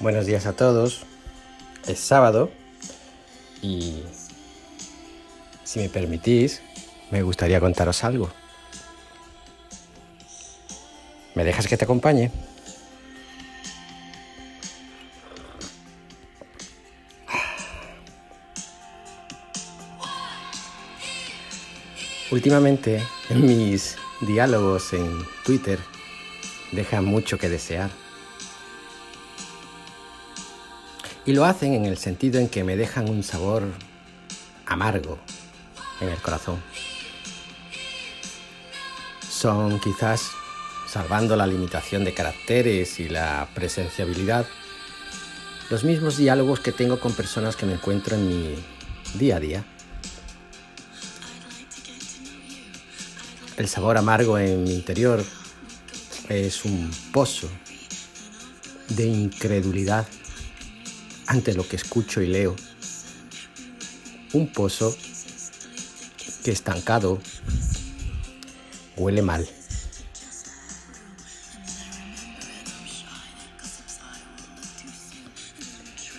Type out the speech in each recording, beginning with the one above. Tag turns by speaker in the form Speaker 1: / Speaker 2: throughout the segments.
Speaker 1: Buenos días a todos. Es sábado y si me permitís, me gustaría contaros algo. ¿Me dejas que te acompañe? Últimamente, en mis diálogos en Twitter, dejan mucho que desear. Y lo hacen en el sentido en que me dejan un sabor amargo en el corazón. Son quizás, salvando la limitación de caracteres y la presenciabilidad, los mismos diálogos que tengo con personas que me encuentro en mi día a día. El sabor amargo en mi interior es un pozo de incredulidad ante lo que escucho y leo. Un pozo que estancado huele mal.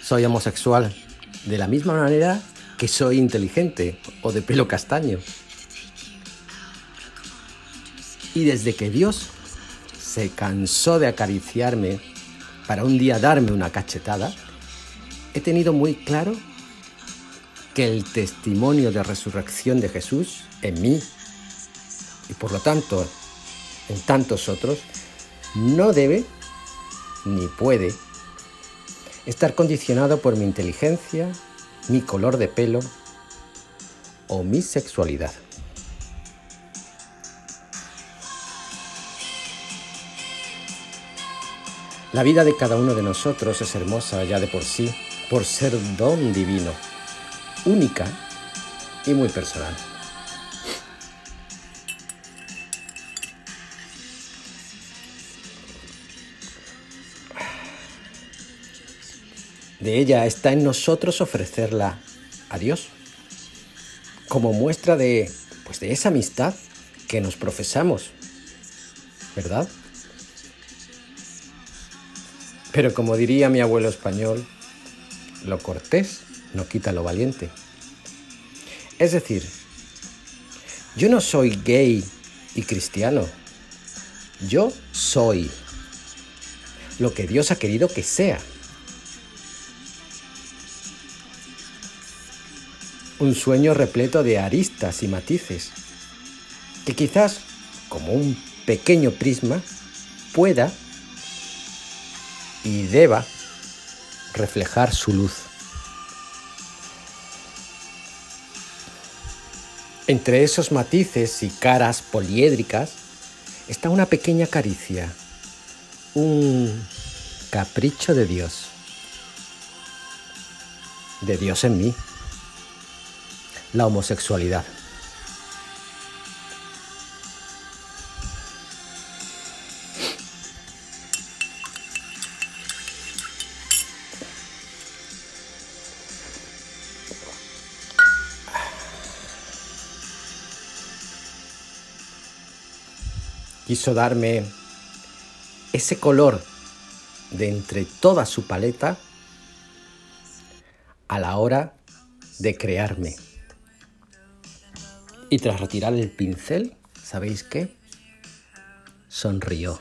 Speaker 1: Soy homosexual de la misma manera que soy inteligente o de pelo castaño. Y desde que Dios se cansó de acariciarme para un día darme una cachetada, he tenido muy claro que el testimonio de resurrección de Jesús en mí y por lo tanto en tantos otros no debe ni puede estar condicionado por mi inteligencia, mi color de pelo o mi sexualidad. La vida de cada uno de nosotros es hermosa ya de por sí, por ser don divino, única y muy personal. De ella está en nosotros ofrecerla a Dios, como muestra de, pues de esa amistad que nos profesamos, ¿verdad? Pero como diría mi abuelo español, lo cortés no quita lo valiente. Es decir, yo no soy gay y cristiano. Yo soy lo que Dios ha querido que sea. Un sueño repleto de aristas y matices, que quizás, como un pequeño prisma, pueda y deba reflejar su luz. Entre esos matices y caras poliédricas está una pequeña caricia, un capricho de Dios, de Dios en mí, la homosexualidad. Quiso darme ese color de entre toda su paleta a la hora de crearme. Y tras retirar el pincel, ¿sabéis qué? Sonrió.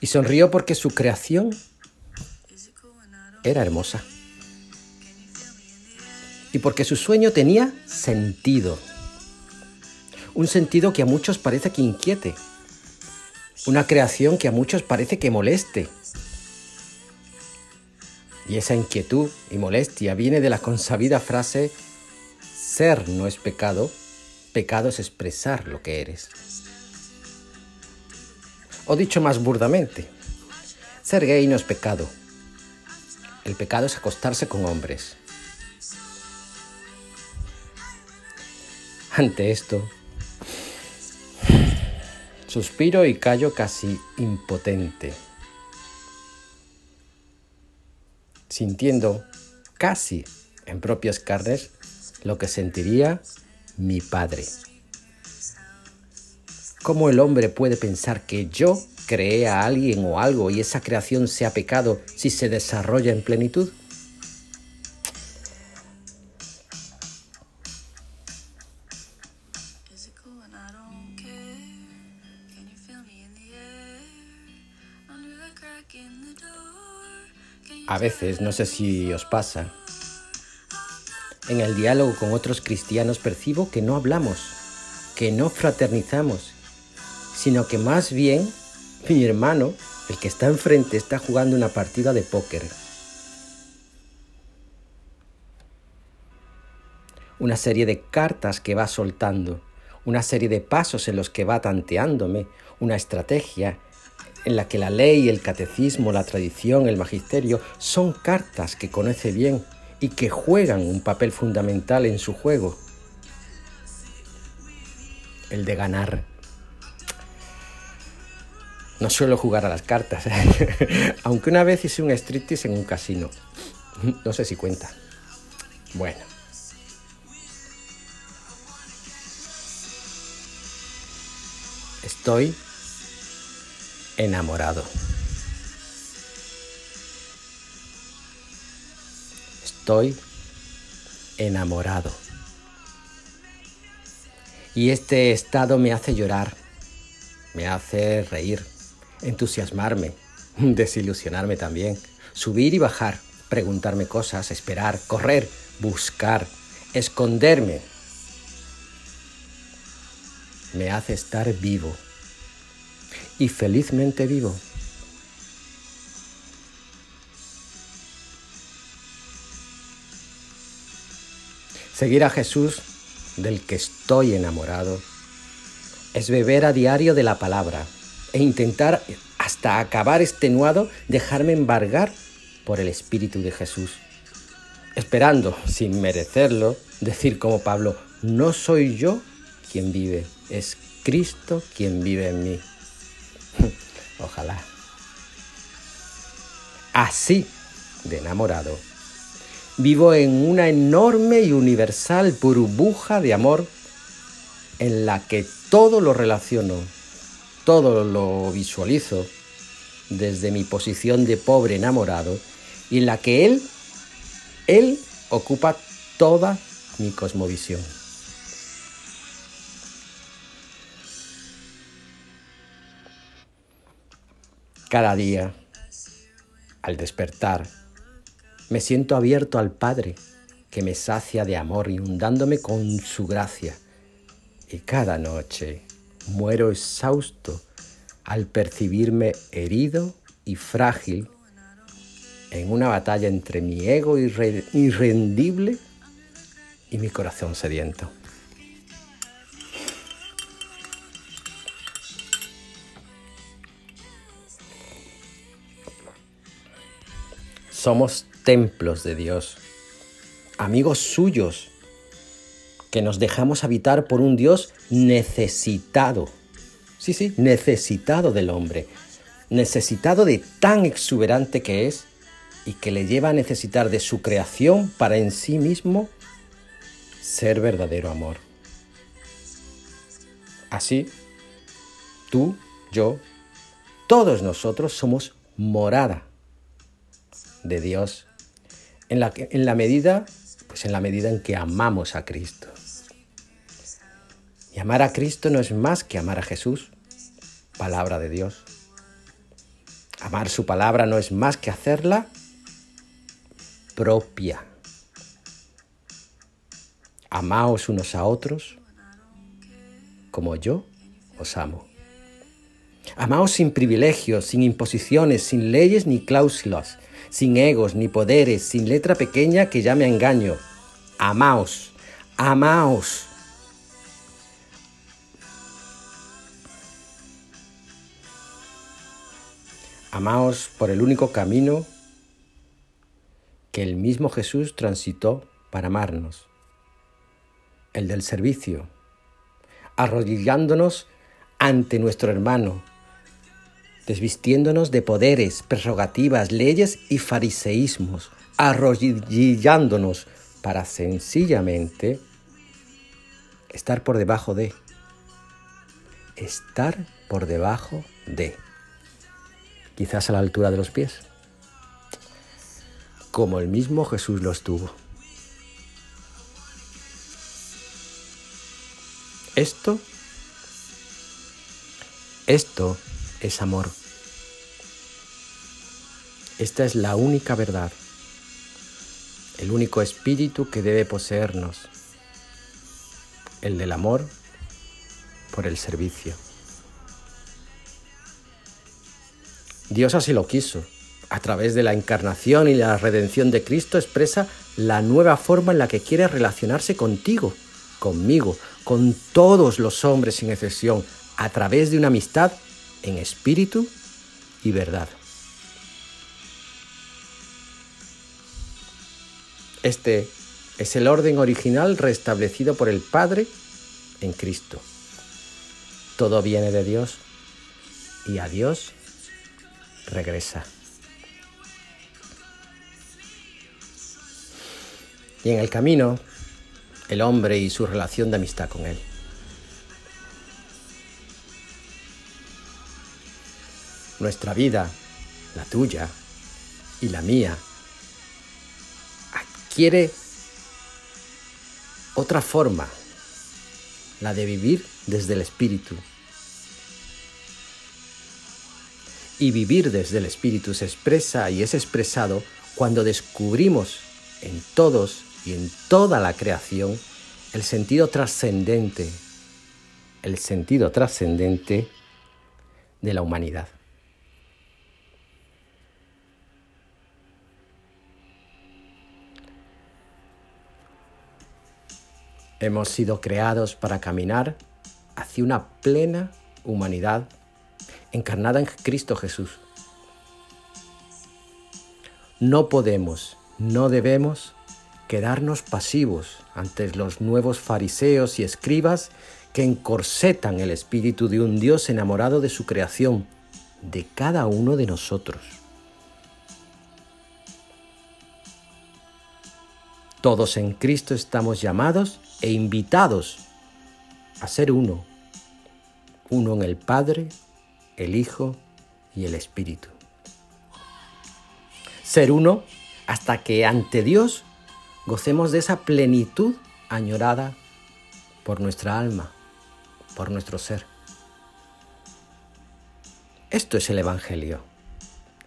Speaker 1: Y sonrió porque su creación era hermosa y porque su sueño tenía sentido. Un sentido que a muchos parece que inquiete. Una creación que a muchos parece que moleste. Y esa inquietud y molestia viene de la consabida frase, ser no es pecado, pecado es expresar lo que eres. O dicho más burdamente, ser gay no es pecado. El pecado es acostarse con hombres. Ante esto, suspiro y callo casi impotente. sintiendo casi en propias carnes lo que sentiría mi padre. ¿Cómo el hombre puede pensar que yo creé a alguien o algo y esa creación sea pecado si se desarrolla en plenitud? A veces, no sé si os pasa, en el diálogo con otros cristianos percibo que no hablamos, que no fraternizamos, sino que más bien mi hermano, el que está enfrente, está jugando una partida de póker. Una serie de cartas que va soltando, una serie de pasos en los que va tanteándome, una estrategia en la que la ley, el catecismo, la tradición, el magisterio son cartas que conoce bien y que juegan un papel fundamental en su juego, el de ganar. No suelo jugar a las cartas, aunque una vez hice un striptease en un casino. No sé si cuenta. Bueno. Estoy enamorado. Estoy enamorado. Y este estado me hace llorar, me hace reír, entusiasmarme, desilusionarme también, subir y bajar, preguntarme cosas, esperar, correr, buscar, esconderme. Me hace estar vivo y felizmente vivo. Seguir a Jesús, del que estoy enamorado, es beber a diario de la palabra e intentar hasta acabar extenuado dejarme embargar por el Espíritu de Jesús, esperando, sin merecerlo, decir como Pablo, no soy yo quien vive, es Cristo quien vive en mí. Ojalá. Así de enamorado. Vivo en una enorme y universal burbuja de amor en la que todo lo relaciono, todo lo visualizo desde mi posición de pobre enamorado y en la que él, él ocupa toda mi cosmovisión. Cada día, al despertar, me siento abierto al Padre, que me sacia de amor inundándome con su gracia. Y cada noche muero exhausto al percibirme herido y frágil en una batalla entre mi ego irrendible y mi corazón sediento. Somos templos de Dios, amigos suyos, que nos dejamos habitar por un Dios necesitado. Sí, sí, necesitado del hombre, necesitado de tan exuberante que es y que le lleva a necesitar de su creación para en sí mismo ser verdadero amor. Así, tú, yo, todos nosotros somos morada de Dios en la, en la medida, pues en la medida en que amamos a Cristo. Y amar a Cristo no es más que amar a Jesús, palabra de Dios. Amar su palabra no es más que hacerla propia. Amaos unos a otros como yo os amo. Amaos sin privilegios, sin imposiciones, sin leyes ni cláusulas, sin egos ni poderes, sin letra pequeña que llame a engaño. Amaos, amaos. Amaos por el único camino que el mismo Jesús transitó para amarnos, el del servicio, arrodillándonos ante nuestro hermano, desvistiéndonos de poderes, prerrogativas, leyes y fariseísmos, arrodillándonos para sencillamente estar por debajo de, estar por debajo de, quizás a la altura de los pies, como el mismo Jesús lo estuvo. Esto, esto es amor. Esta es la única verdad, el único espíritu que debe poseernos, el del amor por el servicio. Dios así lo quiso. A través de la encarnación y la redención de Cristo expresa la nueva forma en la que quiere relacionarse contigo, conmigo, con todos los hombres sin excepción, a través de una amistad en espíritu y verdad. Este es el orden original restablecido por el Padre en Cristo. Todo viene de Dios y a Dios regresa. Y en el camino el hombre y su relación de amistad con Él. Nuestra vida, la tuya y la mía, adquiere otra forma, la de vivir desde el Espíritu. Y vivir desde el Espíritu se expresa y es expresado cuando descubrimos en todos y en toda la creación el sentido trascendente, el sentido trascendente de la humanidad. Hemos sido creados para caminar hacia una plena humanidad encarnada en Cristo Jesús. No podemos, no debemos quedarnos pasivos ante los nuevos fariseos y escribas que encorsetan el espíritu de un Dios enamorado de su creación, de cada uno de nosotros. Todos en Cristo estamos llamados e invitados a ser uno, uno en el Padre, el Hijo y el Espíritu. Ser uno hasta que ante Dios gocemos de esa plenitud añorada por nuestra alma, por nuestro ser. Esto es el Evangelio.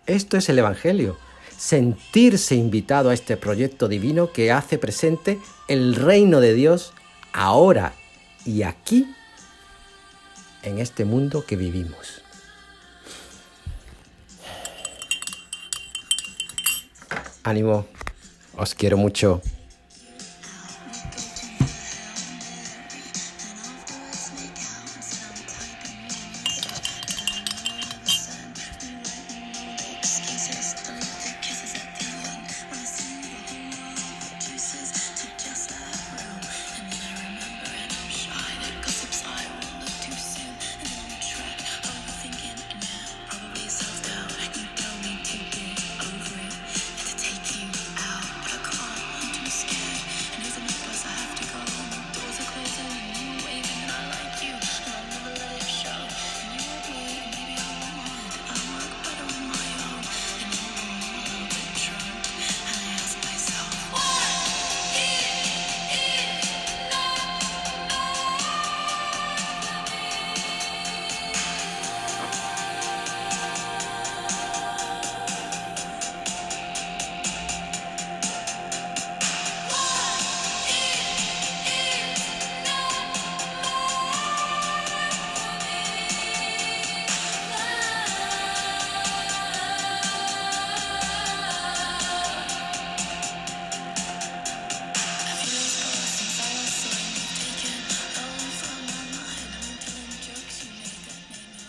Speaker 1: Esto es el Evangelio. Sentirse invitado a este proyecto divino que hace presente el reino de Dios ahora y aquí en este mundo que vivimos. Ánimo, os quiero mucho.